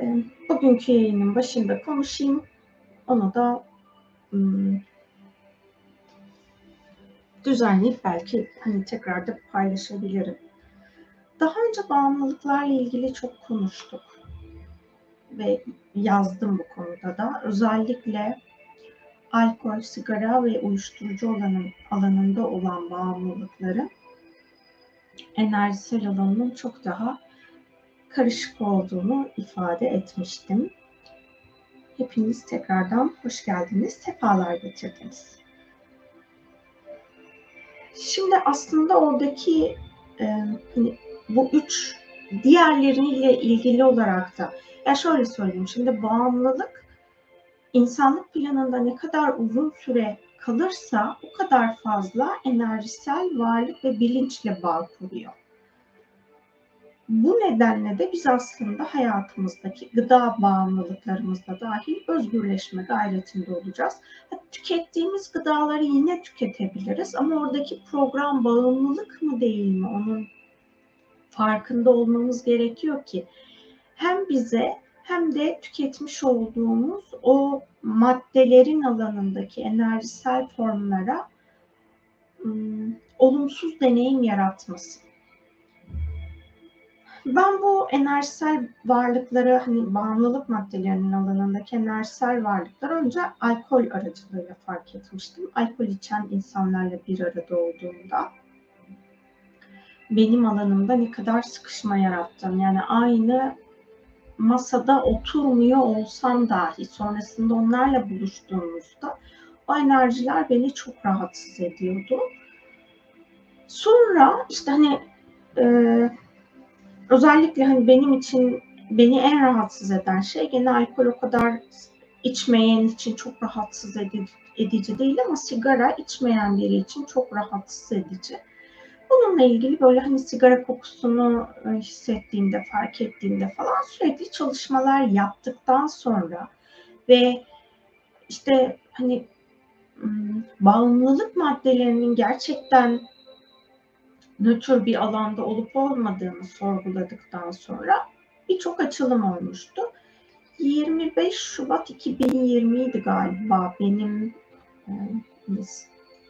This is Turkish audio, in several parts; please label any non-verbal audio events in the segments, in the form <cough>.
e, bugünkü yayının başında konuşayım. Onu da hmm, düzenleyip belki hani tekrar da paylaşabilirim. Daha önce bağımlılıklarla ilgili çok konuştuk ve yazdım bu konuda da. Özellikle alkol, sigara ve uyuşturucu olanın, alanında olan bağımlılıkların enerjisel alanının çok daha karışık olduğunu ifade etmiştim. Hepiniz tekrardan hoş geldiniz, sefalar getirdiniz. Şimdi aslında oradaki e, hani bu üç diğerleriyle ilgili olarak da ya şöyle söyleyeyim şimdi bağımlılık insanlık planında ne kadar uzun süre kalırsa o kadar fazla enerjisel varlık ve bilinçle bağ kuruyor. Bu nedenle de biz aslında hayatımızdaki gıda bağımlılıklarımızda dahil özgürleşme gayretinde olacağız. Tükettiğimiz gıdaları yine tüketebiliriz ama oradaki program bağımlılık mı değil mi onun farkında olmamız gerekiyor ki hem bize hem de tüketmiş olduğumuz o maddelerin alanındaki enerjisel formlara ım, olumsuz deneyim yaratmasın. Ben bu enerjisel varlıkları hani bağımlılık maddelerinin alanındaki enerjisel varlıkları önce alkol aracılığıyla fark etmiştim. Alkol içen insanlarla bir arada olduğumda benim alanımda ne kadar sıkışma yarattım. Yani aynı masada oturmuyor olsam dahi sonrasında onlarla buluştuğumuzda o enerjiler beni çok rahatsız ediyordu. Sonra işte hani e, özellikle hani benim için beni en rahatsız eden şey gene alkol o kadar içmeyen için çok rahatsız edici, değil ama sigara içmeyen biri için çok rahatsız edici. Bununla ilgili böyle hani sigara kokusunu e, hissettiğimde, fark ettiğimde falan sürekli çalışmalar yaptıktan sonra ve işte hani bağımlılık maddelerinin gerçekten nötr bir alanda olup olmadığını sorguladıktan sonra birçok açılım olmuştu. 25 Şubat 2020 idi galiba benim e,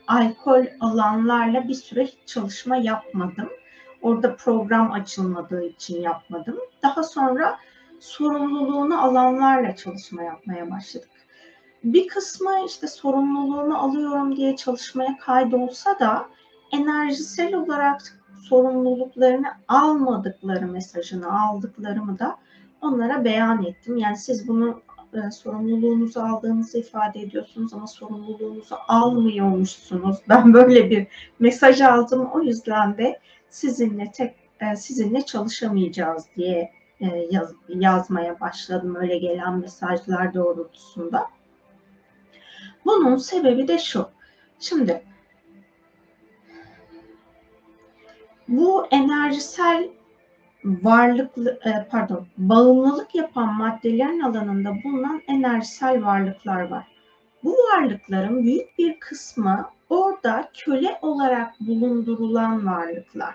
alkol alanlarla bir süre hiç çalışma yapmadım. Orada program açılmadığı için yapmadım. Daha sonra sorumluluğunu alanlarla çalışma yapmaya başladık. Bir kısmı işte sorumluluğunu alıyorum diye çalışmaya kaydolsa da enerjisel olarak sorumluluklarını almadıkları mesajını aldıklarımı da onlara beyan ettim. Yani siz bunu e, sorumluluğunuzu aldığınızı ifade ediyorsunuz ama sorumluluğunuzu almıyormuşsunuz. Ben böyle bir mesaj aldım. O yüzden de sizinle tek e, sizinle çalışamayacağız diye e, yaz, yazmaya başladım öyle gelen mesajlar doğrultusunda. Bunun sebebi de şu. Şimdi bu enerjisel varlıklı e, pardon bağımlılık yapan maddelerin alanında bulunan enerjisel varlıklar var. Bu varlıkların büyük bir kısmı orada köle olarak bulundurulan varlıklar.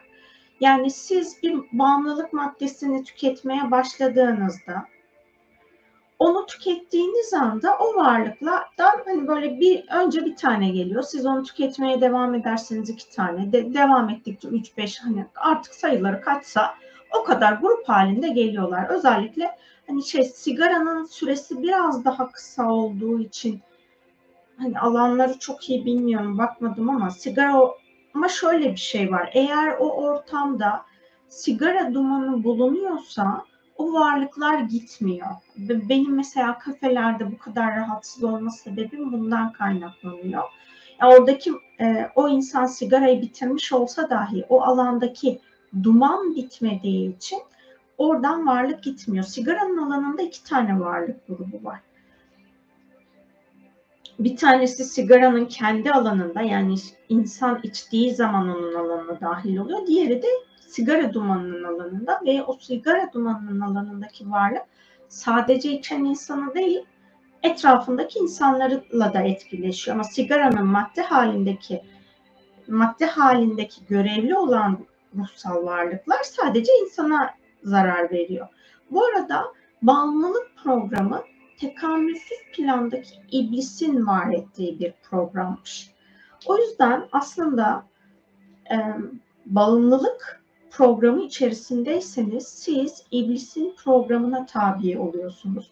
Yani siz bir bağımlılık maddesini tüketmeye başladığınızda onu tükettiğiniz anda o varlıklardan hani böyle bir önce bir tane geliyor. Siz onu tüketmeye devam ederseniz iki tane, de, devam ettikçe üç beş hani artık sayıları kaçsa o kadar grup halinde geliyorlar. Özellikle hani şey sigaranın süresi biraz daha kısa olduğu için hani alanları çok iyi bilmiyorum bakmadım ama sigara ama şöyle bir şey var. Eğer o ortamda sigara dumanı bulunuyorsa o varlıklar gitmiyor. Benim mesela kafelerde bu kadar rahatsız olma sebebim bundan kaynaklanıyor. Yani oradaki e, o insan sigarayı bitirmiş olsa dahi o alandaki duman bitmediği için oradan varlık gitmiyor. Sigaranın alanında iki tane varlık grubu var. Bir tanesi sigaranın kendi alanında yani insan içtiği zaman onun alanına dahil oluyor. Diğeri de sigara dumanının alanında ve o sigara dumanının alanındaki varlık sadece içen insanı değil etrafındaki insanlarla da etkileşiyor. Ama sigaranın madde halindeki madde halindeki görevli olan ruhsal varlıklar sadece insana zarar veriyor. Bu arada bağımlılık programı tekamülsüz plandaki iblisin var ettiği bir programmış. O yüzden aslında e, bağımlılık programı içerisindeyseniz siz iblisin programına tabi oluyorsunuz.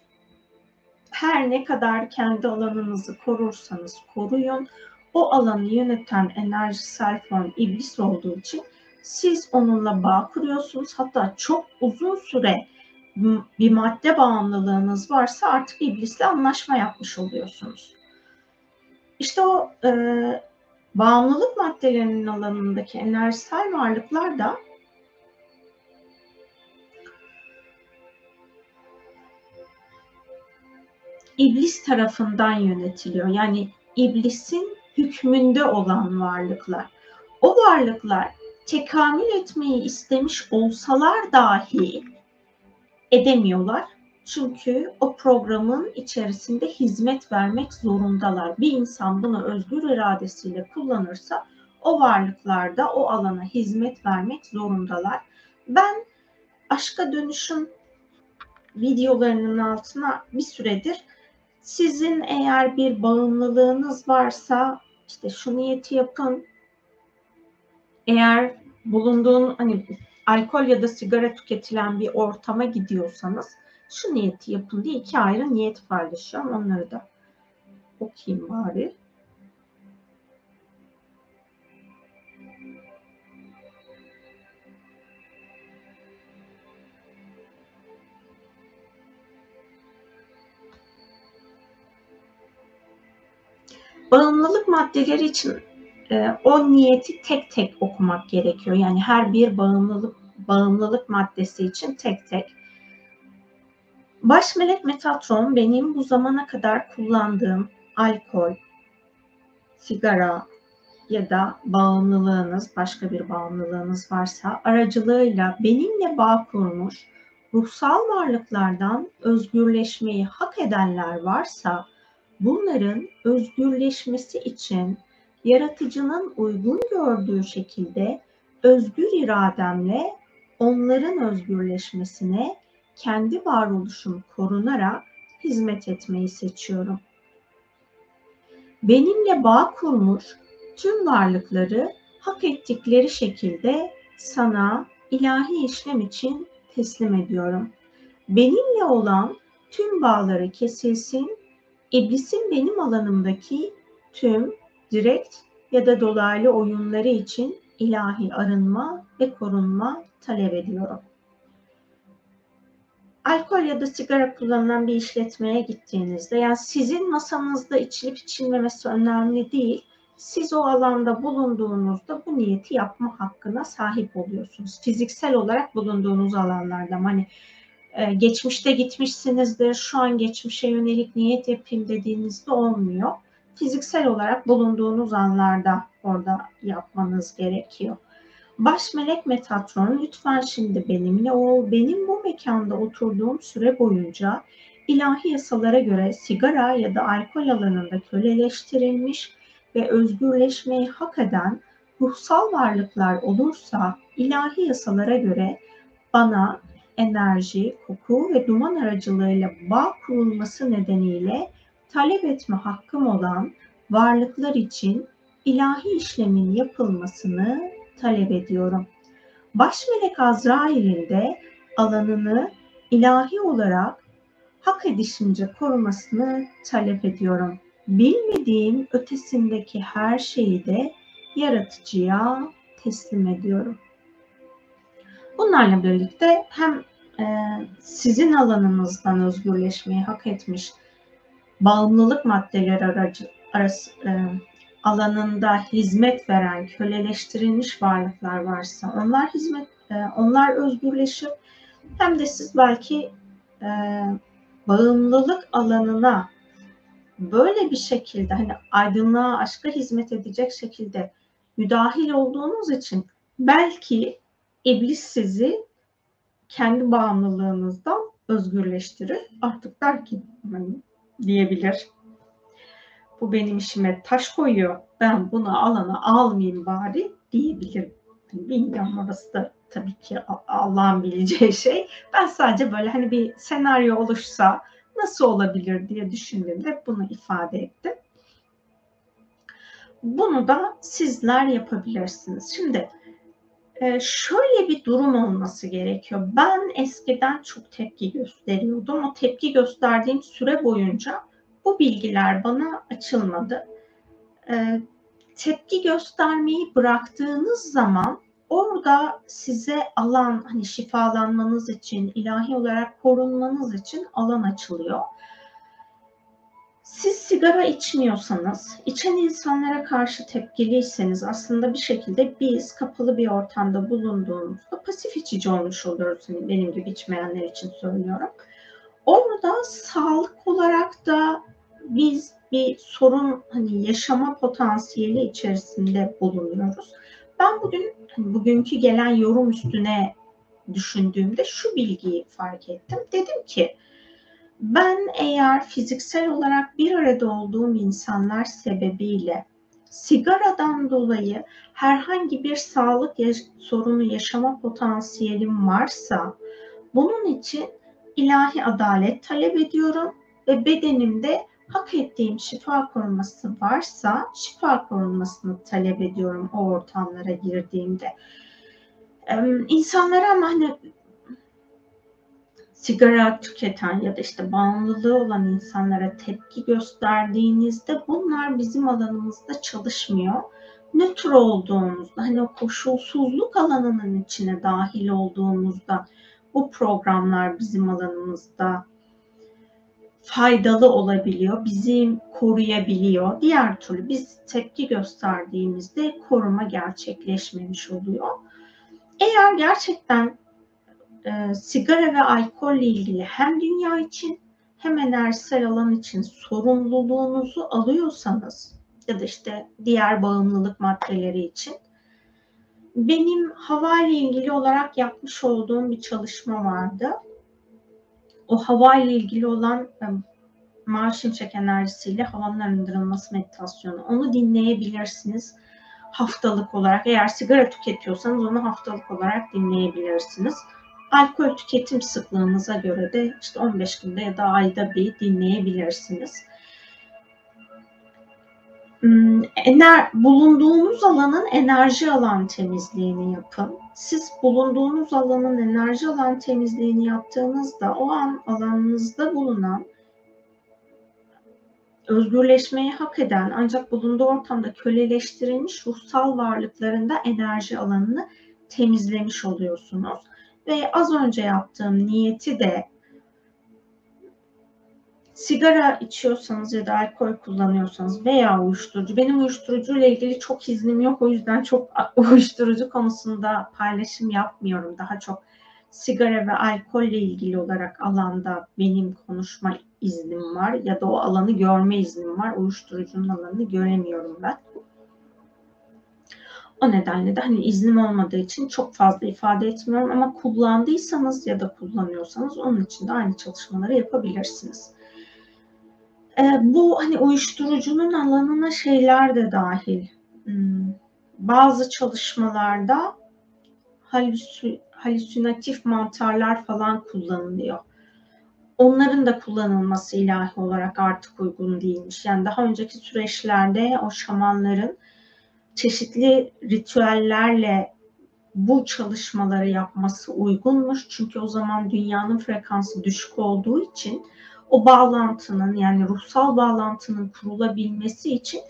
Her ne kadar kendi alanınızı korursanız koruyun, o alanı yöneten enerjisel form iblis olduğu için siz onunla bağ kuruyorsunuz. Hatta çok uzun süre bir madde bağımlılığınız varsa artık iblisle anlaşma yapmış oluyorsunuz. İşte o e, bağımlılık maddelerinin alanındaki enerjisel varlıklar da iblis tarafından yönetiliyor. Yani iblisin hükmünde olan varlıklar. O varlıklar tekamül etmeyi istemiş olsalar dahi edemiyorlar. Çünkü o programın içerisinde hizmet vermek zorundalar. Bir insan bunu özgür iradesiyle kullanırsa o varlıklarda o alana hizmet vermek zorundalar. Ben aşka dönüşüm videolarının altına bir süredir sizin eğer bir bağımlılığınız varsa işte şu niyeti yapın. Eğer bulunduğun hani alkol ya da sigara tüketilen bir ortama gidiyorsanız şu niyeti yapın diye iki ayrı niyet paylaşıyorum. Onları da okuyayım bari. Bağımlılık maddeleri için e, o niyeti tek tek okumak gerekiyor. Yani her bir bağımlılık bağımlılık maddesi için tek tek. Baş melek Metatron benim bu zamana kadar kullandığım alkol, sigara ya da bağımlılığınız, başka bir bağımlılığınız varsa aracılığıyla benimle bağ kurmuş ruhsal varlıklardan özgürleşmeyi hak edenler varsa bunların özgürleşmesi için yaratıcının uygun gördüğü şekilde özgür irademle onların özgürleşmesine kendi varoluşum korunarak hizmet etmeyi seçiyorum. Benimle bağ kurmuş tüm varlıkları hak ettikleri şekilde sana ilahi işlem için teslim ediyorum. Benimle olan tüm bağları kesilsin, iblisin benim alanımdaki tüm direkt ya da dolaylı oyunları için ilahi arınma ve korunma talep ediyorum. Alkol ya da sigara kullanılan bir işletmeye gittiğinizde yani sizin masanızda içilip içilmemesi önemli değil. Siz o alanda bulunduğunuzda bu niyeti yapma hakkına sahip oluyorsunuz. Fiziksel olarak bulunduğunuz alanlarda hani e, geçmişte gitmişsinizdir, şu an geçmişe yönelik niyet yapayım dediğinizde olmuyor. Fiziksel olarak bulunduğunuz anlarda orada yapmanız gerekiyor. Baş melek Metatron lütfen şimdi benimle ol. Benim bu mekanda oturduğum süre boyunca ilahi yasalara göre sigara ya da alkol alanında köleleştirilmiş ve özgürleşmeyi hak eden ruhsal varlıklar olursa ilahi yasalara göre bana enerji, koku ve duman aracılığıyla bağ kurulması nedeniyle talep etme hakkım olan varlıklar için ilahi işlemin yapılmasını talep ediyorum. Baş melek Azrail'in de alanını ilahi olarak hak edişince korumasını talep ediyorum. Bilmediğim ötesindeki her şeyi de yaratıcıya teslim ediyorum. Bunlarla birlikte hem sizin alanınızdan özgürleşmeyi hak etmiş bağımlılık maddeleri aracı, arası, e, alanında hizmet veren köleleştirilmiş varlıklar varsa onlar hizmet e, onlar özgürleşip hem de siz belki e, bağımlılık alanına böyle bir şekilde hani aydınlığa, aşka hizmet edecek şekilde müdahil olduğunuz için belki iblis sizi kendi bağımlılığınızdan özgürleştirir. Artık der ki hani, diyebilir. Bu benim işime taş koyuyor. Ben bunu alana almayayım bari diyebilirim. Bilmiyorum orası da tabii ki Allah'ın bileceği şey. Ben sadece böyle hani bir senaryo oluşsa nasıl olabilir diye düşündüğümde bunu ifade ettim. Bunu da sizler yapabilirsiniz. Şimdi e, şöyle bir durum olması gerekiyor. Ben eskiden çok tepki gösteriyordum. O tepki gösterdiğim süre boyunca bu bilgiler bana açılmadı. E, tepki göstermeyi bıraktığınız zaman orada size alan hani şifalanmanız için, ilahi olarak korunmanız için alan açılıyor. Siz sigara içmiyorsanız, içen insanlara karşı tepkiliyseniz aslında bir şekilde biz kapalı bir ortamda bulunduğumuzda pasif içici olmuş oluyoruz. Hani benim gibi içmeyenler için söylüyorum. Orada sağlık olarak da biz bir sorun hani yaşama potansiyeli içerisinde bulunuyoruz. Ben bugün hani bugünkü gelen yorum üstüne düşündüğümde şu bilgiyi fark ettim. Dedim ki ben eğer fiziksel olarak bir arada olduğum insanlar sebebiyle sigaradan dolayı herhangi bir sağlık sorunu yaşama potansiyelim varsa bunun için ilahi adalet talep ediyorum ve bedenimde hak ettiğim şifa koruması varsa şifa korunmasını talep ediyorum o ortamlara girdiğimde. Ee, insanlara ama hani sigara tüketen ya da işte bağımlılığı olan insanlara tepki gösterdiğinizde bunlar bizim alanımızda çalışmıyor. Nötr olduğumuzda hani o koşulsuzluk alanının içine dahil olduğumuzda bu programlar bizim alanımızda faydalı olabiliyor, bizi koruyabiliyor. Diğer türlü biz tepki gösterdiğimizde koruma gerçekleşmemiş oluyor. Eğer gerçekten e, sigara ve alkolle ilgili hem dünya için hem enerjisel alan için sorumluluğunuzu alıyorsanız ya da işte diğer bağımlılık maddeleri için benim hava ile ilgili olarak yapmış olduğum bir çalışma vardı. O hava ile ilgili olan e, Mars Şimşek enerjisiyle havanın arındırılması meditasyonu. Onu dinleyebilirsiniz haftalık olarak. Eğer sigara tüketiyorsanız onu haftalık olarak dinleyebilirsiniz. Alkol tüketim sıklığınıza göre de işte 15 günde ya da ayda bir dinleyebilirsiniz. Hmm, ener, bulunduğunuz alanın enerji alan temizliğini yapın. Siz bulunduğunuz alanın enerji alan temizliğini yaptığınızda o an alanınızda bulunan özgürleşmeyi hak eden ancak bulunduğu ortamda köleleştirilmiş ruhsal varlıklarında enerji alanını temizlemiş oluyorsunuz. Ve az önce yaptığım niyeti de sigara içiyorsanız ya da alkol kullanıyorsanız veya uyuşturucu, benim uyuşturucu ile ilgili çok iznim yok. O yüzden çok <laughs> uyuşturucu konusunda paylaşım yapmıyorum. Daha çok sigara ve alkol ile ilgili olarak alanda benim konuşma iznim var ya da o alanı görme iznim var. Uyuşturucunun alanını göremiyorum ben. O nedenle de hani iznim olmadığı için çok fazla ifade etmiyorum ama kullandıysanız ya da kullanıyorsanız onun için de aynı çalışmaları yapabilirsiniz. Ee, bu hani uyuşturucunun alanına şeyler de dahil. Hmm, bazı çalışmalarda halüsinatif mantarlar falan kullanılıyor. Onların da kullanılması ilahi olarak artık uygun değilmiş. Yani daha önceki süreçlerde o şamanların çeşitli ritüellerle bu çalışmaları yapması uygunmuş. Çünkü o zaman dünyanın frekansı düşük olduğu için o bağlantının yani ruhsal bağlantının kurulabilmesi için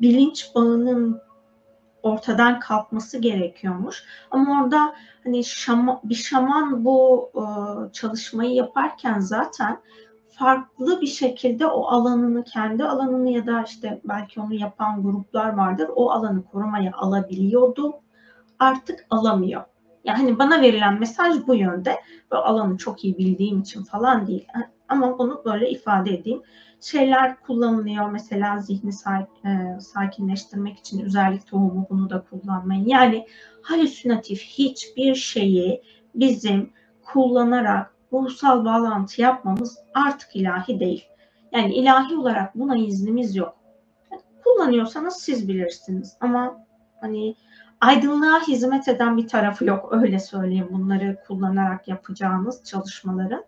bilinç bağının ortadan kalkması gerekiyormuş. Ama orada hani şama, bir şaman bu e, çalışmayı yaparken zaten farklı bir şekilde o alanını, kendi alanını ya da işte belki onu yapan gruplar vardır. O alanı korumaya alabiliyordu. Artık alamıyor. Yani bana verilen mesaj bu yönde. Ve alanı çok iyi bildiğim için falan değil. Ama bunu böyle ifade edeyim. Şeyler kullanılıyor mesela zihni e, sakinleştirmek için özellik tohumu bunu da kullanmayın. Yani halüsinatif hiçbir şeyi bizim kullanarak ruhsal bağlantı yapmamız artık ilahi değil. Yani ilahi olarak buna iznimiz yok. kullanıyorsanız siz bilirsiniz ama hani aydınlığa hizmet eden bir tarafı yok. Öyle söyleyeyim bunları kullanarak yapacağınız çalışmaların.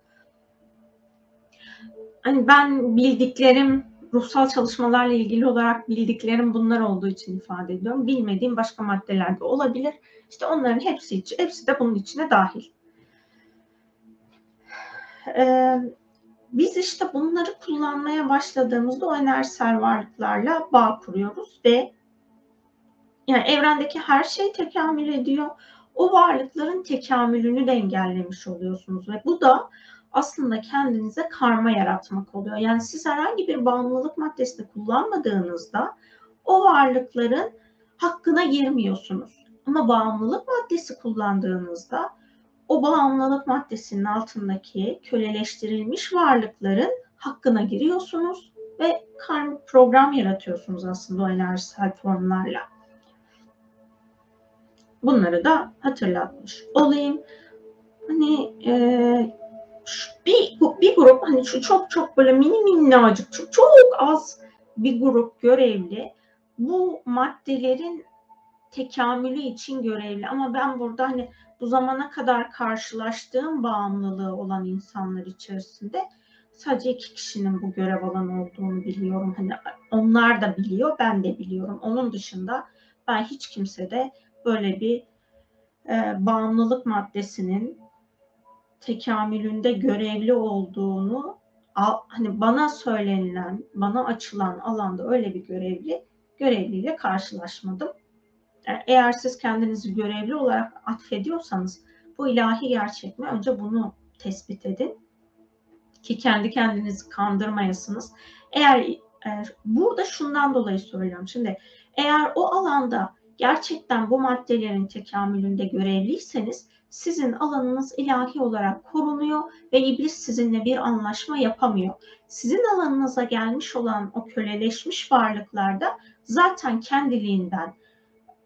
Hani ben bildiklerim ruhsal çalışmalarla ilgili olarak bildiklerim bunlar olduğu için ifade ediyorum. Bilmediğim başka maddeler de olabilir. İşte onların hepsi hepsi de bunun içine dahil. Ee, biz işte bunları kullanmaya başladığımızda o enerjisel varlıklarla bağ kuruyoruz ve yani evrendeki her şey tekamül ediyor. O varlıkların tekamülünü de engellemiş oluyorsunuz ve bu da aslında kendinize karma yaratmak oluyor. Yani siz herhangi bir bağımlılık maddesini kullanmadığınızda o varlıkların hakkına girmiyorsunuz. Ama bağımlılık maddesi kullandığınızda o bağımlılık maddesinin altındaki köleleştirilmiş varlıkların hakkına giriyorsunuz ve karmik program yaratıyorsunuz aslında o enerjisel formlarla. Bunları da hatırlatmış olayım. Hani e, bir, bir grup hani şu çok çok böyle mini minnacık çok, çok az bir grup görevli bu maddelerin tekamülü için görevli ama ben burada hani bu zamana kadar karşılaştığım bağımlılığı olan insanlar içerisinde sadece iki kişinin bu görev alan olduğunu biliyorum. Hani onlar da biliyor, ben de biliyorum. Onun dışında ben hiç kimse de böyle bir e, bağımlılık maddesinin tekamülünde görevli olduğunu hani bana söylenilen, bana açılan alanda öyle bir görevli görevliyle karşılaşmadım. Yani eğer siz kendinizi görevli olarak atfediyorsanız bu ilahi gerçek mi? Önce bunu tespit edin ki kendi kendinizi kandırmayasınız. Eğer e, burada şundan dolayı söylüyorum. Şimdi eğer o alanda gerçekten bu maddelerin tekamülünde görevliyseniz sizin alanınız ilahi olarak korunuyor ve iblis sizinle bir anlaşma yapamıyor. Sizin alanınıza gelmiş olan o köleleşmiş varlıklarda zaten kendiliğinden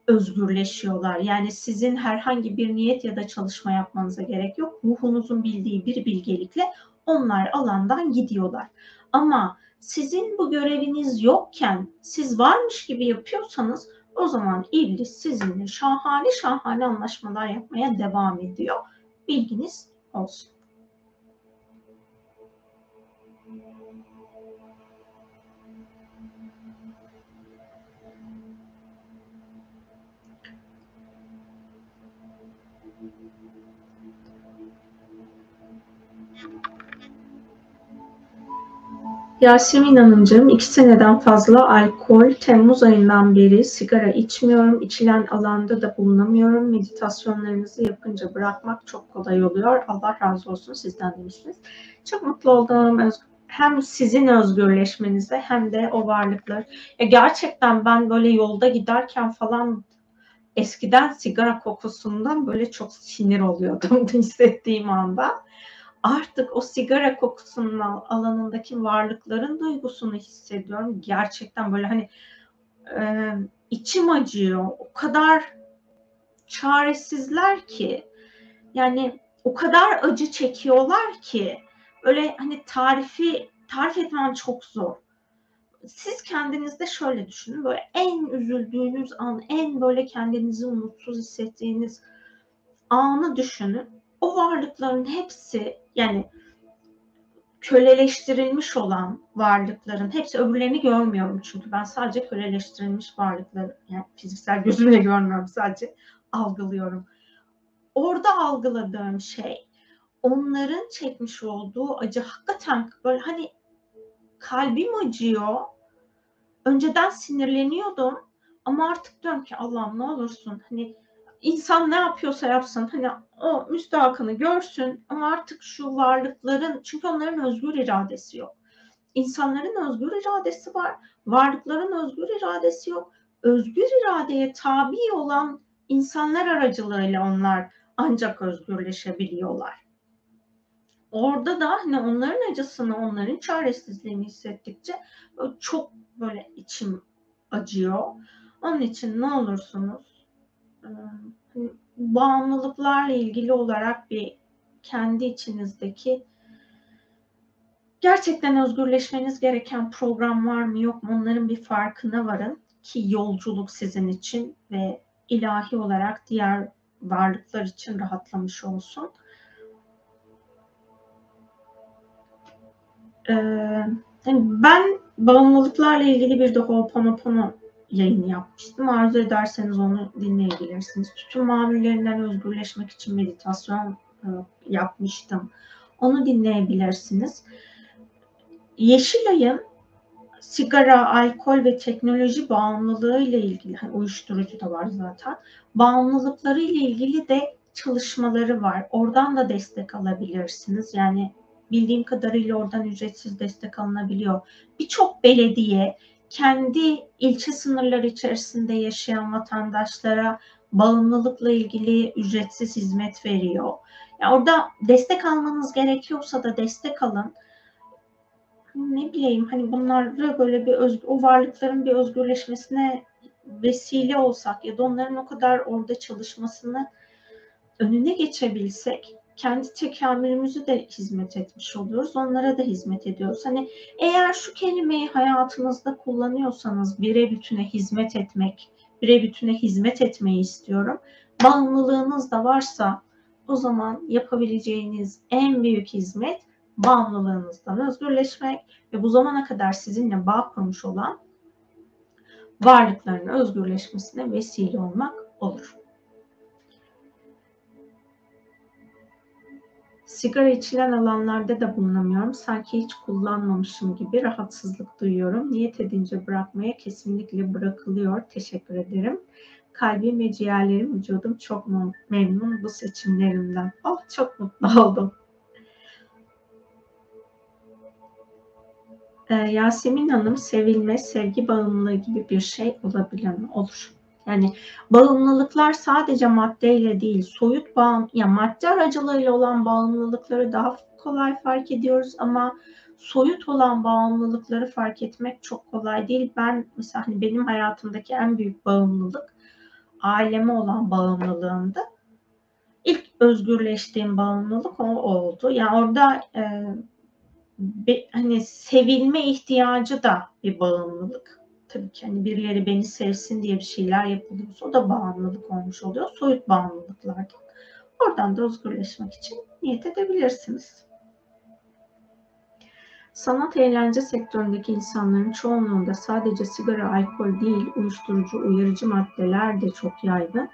özgürleşiyorlar. Yani sizin herhangi bir niyet ya da çalışma yapmanıza gerek yok. Ruhunuzun bildiği bir bilgelikle onlar alandan gidiyorlar. Ama sizin bu göreviniz yokken siz varmış gibi yapıyorsanız o zaman iblis sizinle şahane şahane anlaşmalar yapmaya devam ediyor. Bilginiz olsun. Yasemin Hanımcığım, iki seneden fazla alkol, Temmuz ayından beri sigara içmiyorum. İçilen alanda da bulunamıyorum. Meditasyonlarınızı yapınca bırakmak çok kolay oluyor. Allah razı olsun sizden demişsiniz. Çok mutlu oldum. Hem sizin özgürleşmenize hem de o varlıklar. Ya gerçekten ben böyle yolda giderken falan eskiden sigara kokusundan böyle çok sinir oluyordum <laughs> hissettiğim anda artık o sigara kokusunun alanındaki varlıkların duygusunu hissediyorum. Gerçekten böyle hani e, içim acıyor. O kadar çaresizler ki yani o kadar acı çekiyorlar ki öyle hani tarifi tarif etmem çok zor. Siz kendinizde şöyle düşünün. Böyle en üzüldüğünüz an, en böyle kendinizi umutsuz hissettiğiniz anı düşünün. O varlıkların hepsi yani köleleştirilmiş olan varlıkların hepsi öbürlerini görmüyorum çünkü ben sadece köleleştirilmiş varlıkları yani fiziksel gözümle <laughs> görmüyorum sadece algılıyorum. Orada algıladığım şey onların çekmiş olduğu acı hakikaten böyle hani kalbim acıyor. Önceden sinirleniyordum ama artık diyorum ki Allah'ım ne olursun hani insan ne yapıyorsa yapsın hani o müstahakını görsün ama artık şu varlıkların çünkü onların özgür iradesi yok. İnsanların özgür iradesi var. Varlıkların özgür iradesi yok. Özgür iradeye tabi olan insanlar aracılığıyla onlar ancak özgürleşebiliyorlar. Orada da hani onların acısını, onların çaresizliğini hissettikçe çok böyle içim acıyor. Onun için ne olursunuz bağımlılıklarla ilgili olarak bir kendi içinizdeki gerçekten özgürleşmeniz gereken program var mı yok mu onların bir farkına varın ki yolculuk sizin için ve ilahi olarak diğer varlıklar için rahatlamış olsun. Ee, ben bağımlılıklarla ilgili bir de Ho'oponopono yayını yapmıştım. Arzu ederseniz onu dinleyebilirsiniz. Tütün mamullerinden özgürleşmek için meditasyon e, yapmıştım. Onu dinleyebilirsiniz. Yeşilay'ın sigara, alkol ve teknoloji bağımlılığı ile ilgili, hani uyuşturucu da var zaten, bağımlılıkları ile ilgili de çalışmaları var. Oradan da destek alabilirsiniz. Yani bildiğim kadarıyla oradan ücretsiz destek alınabiliyor. Birçok belediye kendi ilçe sınırları içerisinde yaşayan vatandaşlara bağımlılıkla ilgili ücretsiz hizmet veriyor. Yani orada destek almanız gerekiyorsa da destek alın. Ne bileyim hani bunları böyle bir özgür, o varlıkların bir özgürleşmesine vesile olsak ya da onların o kadar orada çalışmasını önüne geçebilsek kendi tekamülümüzü de hizmet etmiş oluyoruz. Onlara da hizmet ediyoruz. Hani eğer şu kelimeyi hayatınızda kullanıyorsanız bire bütüne hizmet etmek, bire bütüne hizmet etmeyi istiyorum. Bağımlılığınız da varsa o zaman yapabileceğiniz en büyük hizmet bağımlılığınızdan özgürleşmek ve bu zamana kadar sizinle bağ kurmuş olan varlıkların özgürleşmesine vesile olmak olur. Sigara içilen alanlarda da bulunamıyorum. Sanki hiç kullanmamışım gibi rahatsızlık duyuyorum. Niyet edince bırakmaya kesinlikle bırakılıyor. Teşekkür ederim. Kalbim ve ciğerlerim, vücudum çok memnun bu seçimlerimden. Oh çok mutlu oldum. Ee, Yasemin Hanım sevilme, sevgi bağımlılığı gibi bir şey olabilir mi? Olur. Yani bağımlılıklar sadece maddeyle değil, soyut bağım, ya madde aracılığıyla olan bağımlılıkları daha kolay fark ediyoruz ama soyut olan bağımlılıkları fark etmek çok kolay değil. Ben mesela hani benim hayatımdaki en büyük bağımlılık aileme olan bağımlılığımdı. İlk özgürleştiğim bağımlılık o oldu. Yani orada e, be, hani sevilme ihtiyacı da bir bağımlılık tabii ki hani birileri beni sevsin diye bir şeyler yapılıyorsa o da bağımlılık olmuş oluyor. Soyut bağımlılıklardan. Oradan da özgürleşmek için niyet edebilirsiniz. Sanat eğlence sektöründeki insanların çoğunluğunda sadece sigara, alkol değil, uyuşturucu, uyarıcı maddeler de çok yaygın.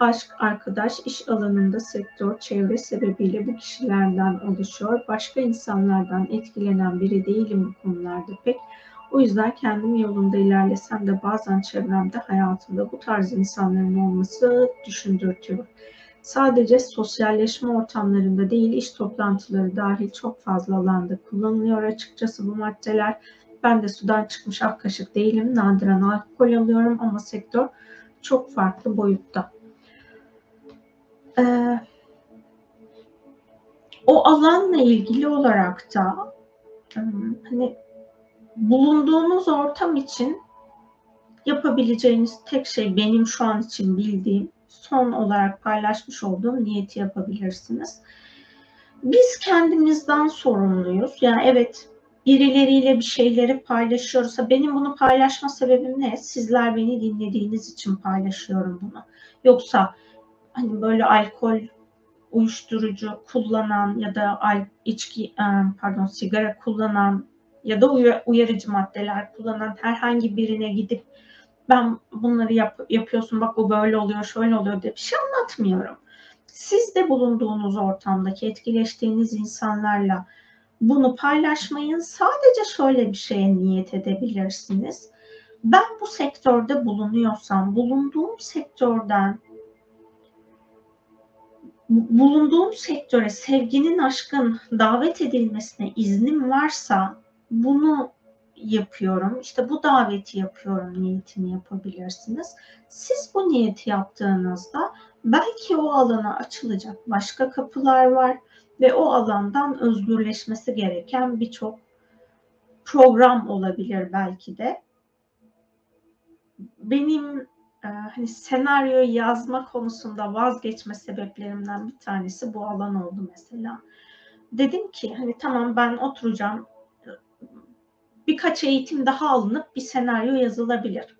Aşk, arkadaş, iş alanında sektör, çevre sebebiyle bu kişilerden oluşuyor. Başka insanlardan etkilenen biri değilim bu konularda pek. O yüzden kendim yolunda ilerlesem de bazen çevremde hayatımda bu tarz insanların olması düşündürtüyor. Sadece sosyalleşme ortamlarında değil, iş toplantıları dahil çok fazla alanda kullanılıyor açıkçası bu maddeler. Ben de sudan çıkmış ak kaşık değilim. Nadiren alkol alıyorum ama sektör çok farklı boyutta. Ee, o alanla ilgili olarak da hani bulunduğunuz ortam için yapabileceğiniz tek şey benim şu an için bildiğim, son olarak paylaşmış olduğum niyeti yapabilirsiniz. Biz kendimizden sorumluyuz. Yani evet birileriyle bir şeyleri paylaşıyorsa benim bunu paylaşma sebebim ne? Sizler beni dinlediğiniz için paylaşıyorum bunu. Yoksa hani böyle alkol, uyuşturucu kullanan ya da içki pardon sigara kullanan ya da uyarıcı maddeler kullanan herhangi birine gidip ben bunları yap, yapıyorsun bak bu böyle oluyor şöyle oluyor diye bir şey anlatmıyorum. Siz de bulunduğunuz ortamdaki etkileştiğiniz insanlarla bunu paylaşmayın. Sadece şöyle bir şeye niyet edebilirsiniz. Ben bu sektörde bulunuyorsam, bulunduğum sektörden bulunduğum sektöre sevginin, aşkın davet edilmesine iznim varsa bunu yapıyorum. İşte bu daveti yapıyorum niyetini yapabilirsiniz. Siz bu niyeti yaptığınızda belki o alana açılacak başka kapılar var ve o alandan özgürleşmesi gereken birçok program olabilir belki de. Benim e, hani senaryo yazma konusunda vazgeçme sebeplerimden bir tanesi bu alan oldu mesela. Dedim ki hani tamam ben oturacağım birkaç eğitim daha alınıp bir senaryo yazılabilir.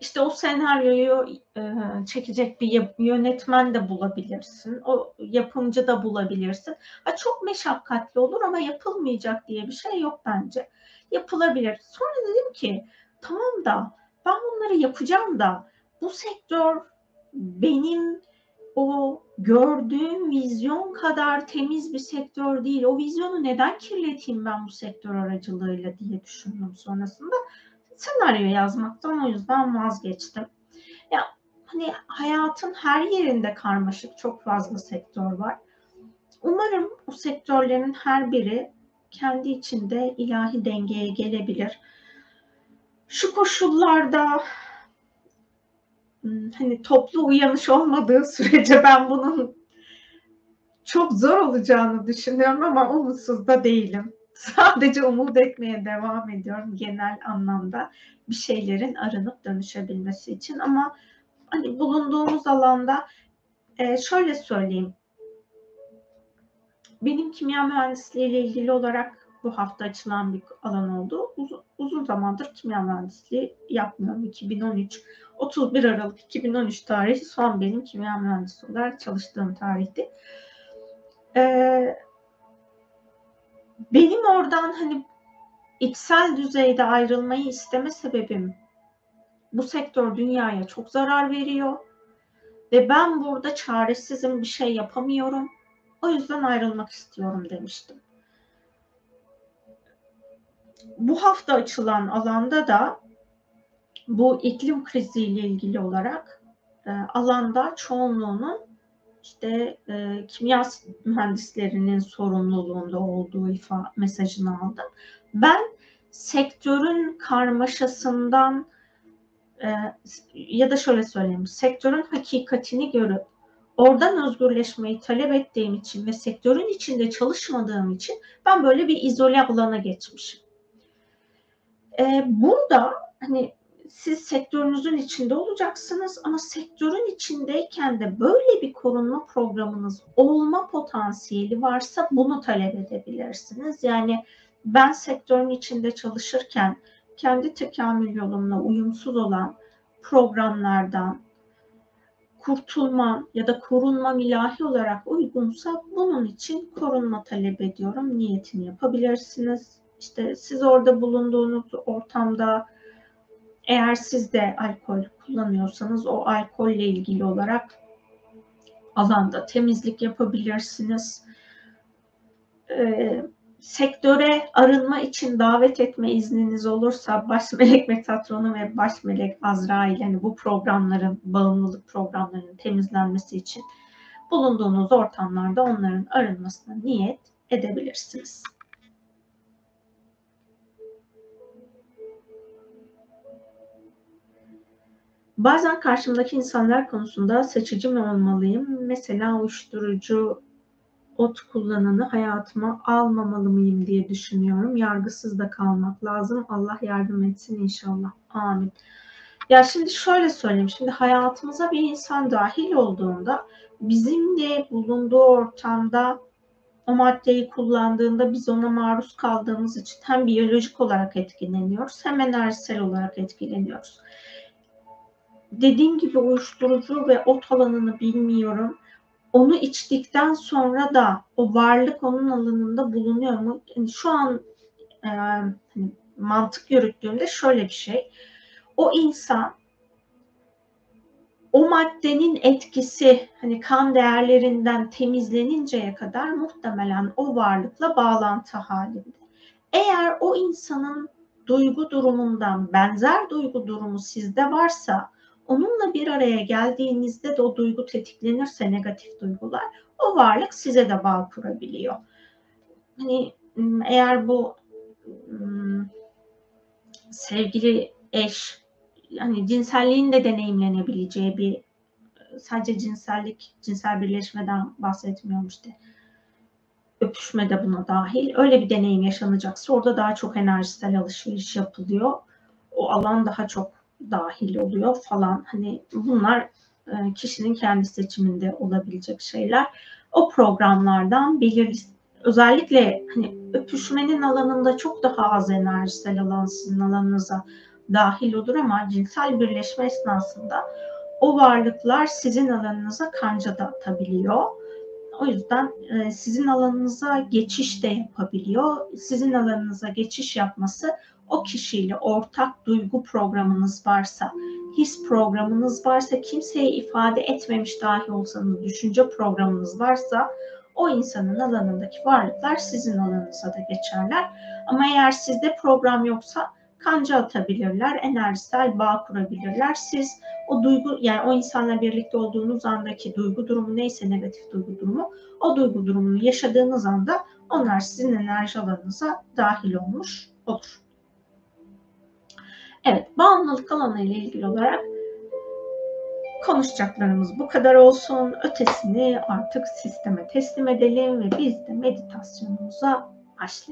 İşte o senaryoyu e, çekecek bir yönetmen de bulabilirsin. O yapımcı da bulabilirsin. Ha, çok meşakkatli olur ama yapılmayacak diye bir şey yok bence. Yapılabilir. Sonra dedim ki tamam da ben bunları yapacağım da bu sektör benim o gördüğüm vizyon kadar temiz bir sektör değil. O vizyonu neden kirleteyim ben bu sektör aracılığıyla diye düşündüm sonrasında. Senaryo yazmaktan o yüzden vazgeçtim. Ya hani hayatın her yerinde karmaşık çok fazla sektör var. Umarım o sektörlerin her biri kendi içinde ilahi dengeye gelebilir. Şu koşullarda hani toplu uyanış olmadığı sürece ben bunun çok zor olacağını düşünüyorum ama umutsuz da değilim. <laughs> Sadece umut etmeye devam ediyorum genel anlamda bir şeylerin aranıp dönüşebilmesi için ama hani bulunduğumuz alanda e, şöyle söyleyeyim. Benim kimya mühendisliği ile ilgili olarak bu hafta açılan bir alan oldu. Uzun, uzun zamandır kimya mühendisliği yapmıyorum. 2013 31 Aralık 2013 tarihi son benim kimya mühendisi olarak çalıştığım tarihti. Ee, benim oradan hani içsel düzeyde ayrılmayı isteme sebebim bu sektör dünyaya çok zarar veriyor ve ben burada çaresizim bir şey yapamıyorum. O yüzden ayrılmak istiyorum demiştim. Bu hafta açılan alanda da bu iklim kriziyle ilgili olarak e, alanda çoğunluğunun işte e, kimya mühendislerinin sorumluluğunda olduğu ifa mesajını aldım. Ben sektörün karmaşasından e, ya da şöyle söyleyeyim, sektörün hakikatini görüp oradan özgürleşmeyi talep ettiğim için ve sektörün içinde çalışmadığım için ben böyle bir izole alana geçmişim. E, burada hani siz sektörünüzün içinde olacaksınız ama sektörün içindeyken de böyle bir korunma programınız olma potansiyeli varsa bunu talep edebilirsiniz. Yani ben sektörün içinde çalışırken kendi tekamül yolumla uyumsuz olan programlardan kurtulmam ya da korunmam ilahi olarak uygunsa bunun için korunma talep ediyorum. Niyetini yapabilirsiniz. İşte siz orada bulunduğunuz ortamda eğer siz de alkol kullanıyorsanız o alkolle ilgili olarak alanda temizlik yapabilirsiniz. Ee, sektöre arınma için davet etme izniniz olursa baş melek Metatronu ve baş melek Azrail yani bu programların bağımlılık programlarının temizlenmesi için bulunduğunuz ortamlarda onların arınmasına niyet edebilirsiniz. Bazen karşımdaki insanlar konusunda seçici mi olmalıyım? Mesela uyuşturucu ot kullananı hayatıma almamalı mıyım diye düşünüyorum. Yargısız da kalmak lazım. Allah yardım etsin inşallah. Amin. Ya şimdi şöyle söyleyeyim. Şimdi hayatımıza bir insan dahil olduğunda bizim de bulunduğu ortamda o maddeyi kullandığında biz ona maruz kaldığımız için hem biyolojik olarak etkileniyoruz hem enerjisel olarak etkileniyoruz dediğim gibi uyuşturucu ve ot alanını bilmiyorum. Onu içtikten sonra da o varlık onun alanında bulunuyor mu? Yani şu an e, hani mantık yürüttüğümde şöyle bir şey. O insan o maddenin etkisi hani kan değerlerinden temizleninceye kadar muhtemelen o varlıkla bağlantı halinde. Eğer o insanın duygu durumundan benzer duygu durumu sizde varsa onunla bir araya geldiğinizde de o duygu tetiklenirse negatif duygular o varlık size de bağ kurabiliyor. Hani eğer bu sevgili eş yani cinselliğin de deneyimlenebileceği bir sadece cinsellik, cinsel birleşmeden bahsetmiyorum işte. Öpüşme de buna dahil. Öyle bir deneyim yaşanacaksa orada daha çok enerjisel alışveriş yapılıyor. O alan daha çok dahil oluyor falan. Hani bunlar e, kişinin kendi seçiminde olabilecek şeyler. O programlardan belirli özellikle hani öpüşmenin alanında çok daha az enerjisel alan sizin alanınıza dahil olur ama cinsel birleşme esnasında o varlıklar sizin alanınıza kanca da atabiliyor. O yüzden e, sizin alanınıza geçiş de yapabiliyor. Sizin alanınıza geçiş yapması o kişiyle ortak duygu programınız varsa, his programınız varsa, kimseye ifade etmemiş dahi olsanız düşünce programınız varsa o insanın alanındaki varlıklar sizin alanınıza da geçerler. Ama eğer sizde program yoksa kanca atabilirler, enerjisel bağ kurabilirler. Siz o duygu yani o insanla birlikte olduğunuz andaki duygu durumu neyse negatif duygu durumu o duygu durumunu yaşadığınız anda onlar sizin enerji alanınıza dahil olmuş olur. Evet, bağımlılık alanı ile ilgili olarak konuşacaklarımız bu kadar olsun. Ötesini artık sisteme teslim edelim ve biz de meditasyonumuza başlayalım.